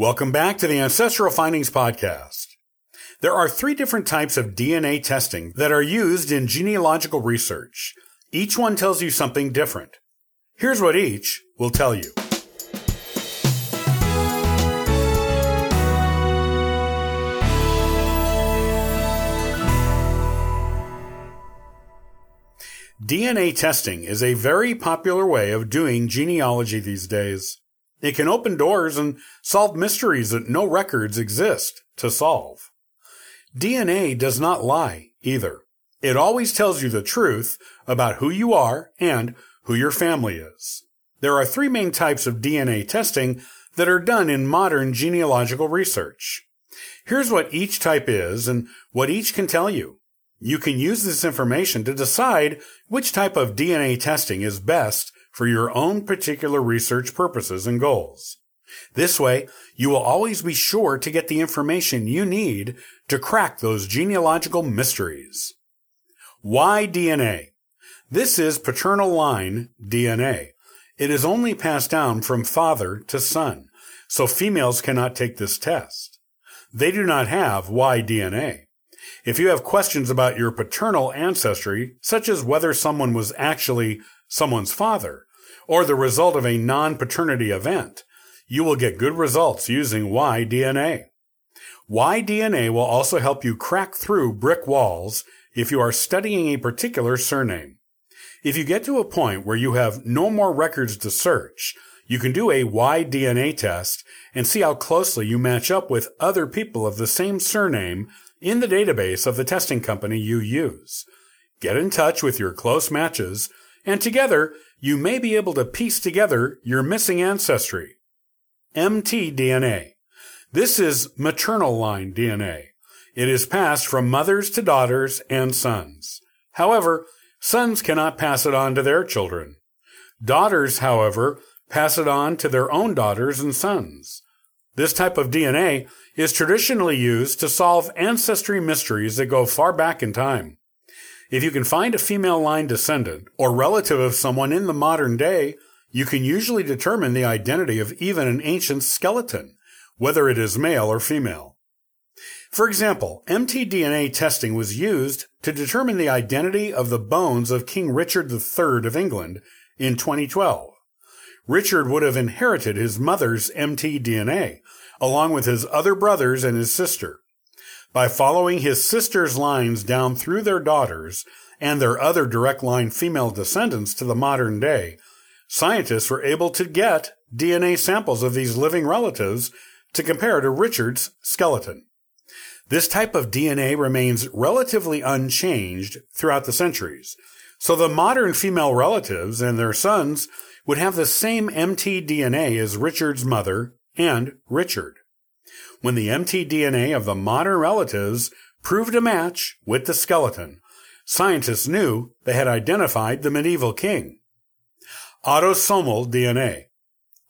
Welcome back to the Ancestral Findings Podcast. There are three different types of DNA testing that are used in genealogical research. Each one tells you something different. Here's what each will tell you. DNA testing is a very popular way of doing genealogy these days. It can open doors and solve mysteries that no records exist to solve. DNA does not lie either. It always tells you the truth about who you are and who your family is. There are three main types of DNA testing that are done in modern genealogical research. Here's what each type is and what each can tell you. You can use this information to decide which type of DNA testing is best for your own particular research purposes and goals. This way, you will always be sure to get the information you need to crack those genealogical mysteries. Y-DNA? This is paternal line DNA. It is only passed down from father to son, so females cannot take this test. They do not have Y DNA. If you have questions about your paternal ancestry, such as whether someone was actually someone's father, or the result of a non-paternity event, you will get good results using Y-DNA. Y-DNA will also help you crack through brick walls if you are studying a particular surname. If you get to a point where you have no more records to search, you can do a Y-DNA test and see how closely you match up with other people of the same surname in the database of the testing company you use. Get in touch with your close matches, and together you may be able to piece together your missing ancestry. mtDNA. This is maternal line DNA. It is passed from mothers to daughters and sons. However, sons cannot pass it on to their children. Daughters, however, pass it on to their own daughters and sons. This type of DNA is traditionally used to solve ancestry mysteries that go far back in time. If you can find a female line descendant or relative of someone in the modern day, you can usually determine the identity of even an ancient skeleton, whether it is male or female. For example, mtDNA testing was used to determine the identity of the bones of King Richard III of England in 2012. Richard would have inherited his mother's mtDNA, along with his other brothers and his sister. By following his sister's lines down through their daughters and their other direct line female descendants to the modern day, scientists were able to get DNA samples of these living relatives to compare to Richard's skeleton. This type of DNA remains relatively unchanged throughout the centuries, so the modern female relatives and their sons would have the same mtDNA as Richard's mother and Richard when the mtDNA of the modern relatives proved a match with the skeleton. Scientists knew they had identified the medieval king. Autosomal DNA.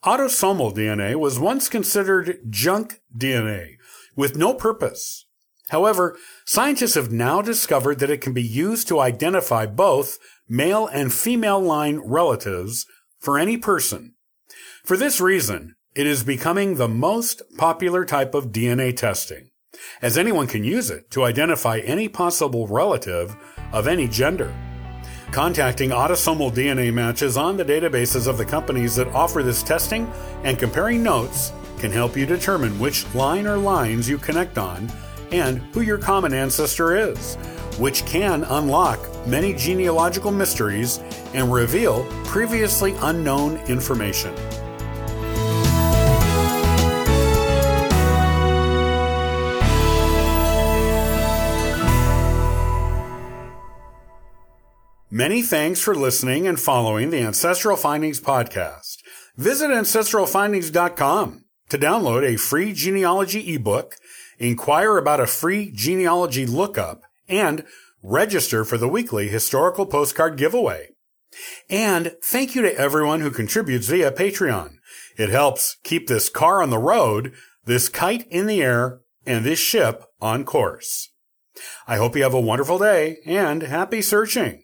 Autosomal DNA was once considered junk DNA with no purpose. However, scientists have now discovered that it can be used to identify both male and female line relatives for any person. For this reason, it is becoming the most popular type of DNA testing, as anyone can use it to identify any possible relative of any gender. Contacting autosomal DNA matches on the databases of the companies that offer this testing and comparing notes can help you determine which line or lines you connect on and who your common ancestor is, which can unlock many genealogical mysteries and reveal previously unknown information. Many thanks for listening and following the Ancestral Findings podcast. Visit ancestralfindings.com to download a free genealogy ebook, inquire about a free genealogy lookup, and register for the weekly historical postcard giveaway. And thank you to everyone who contributes via Patreon. It helps keep this car on the road, this kite in the air, and this ship on course. I hope you have a wonderful day and happy searching.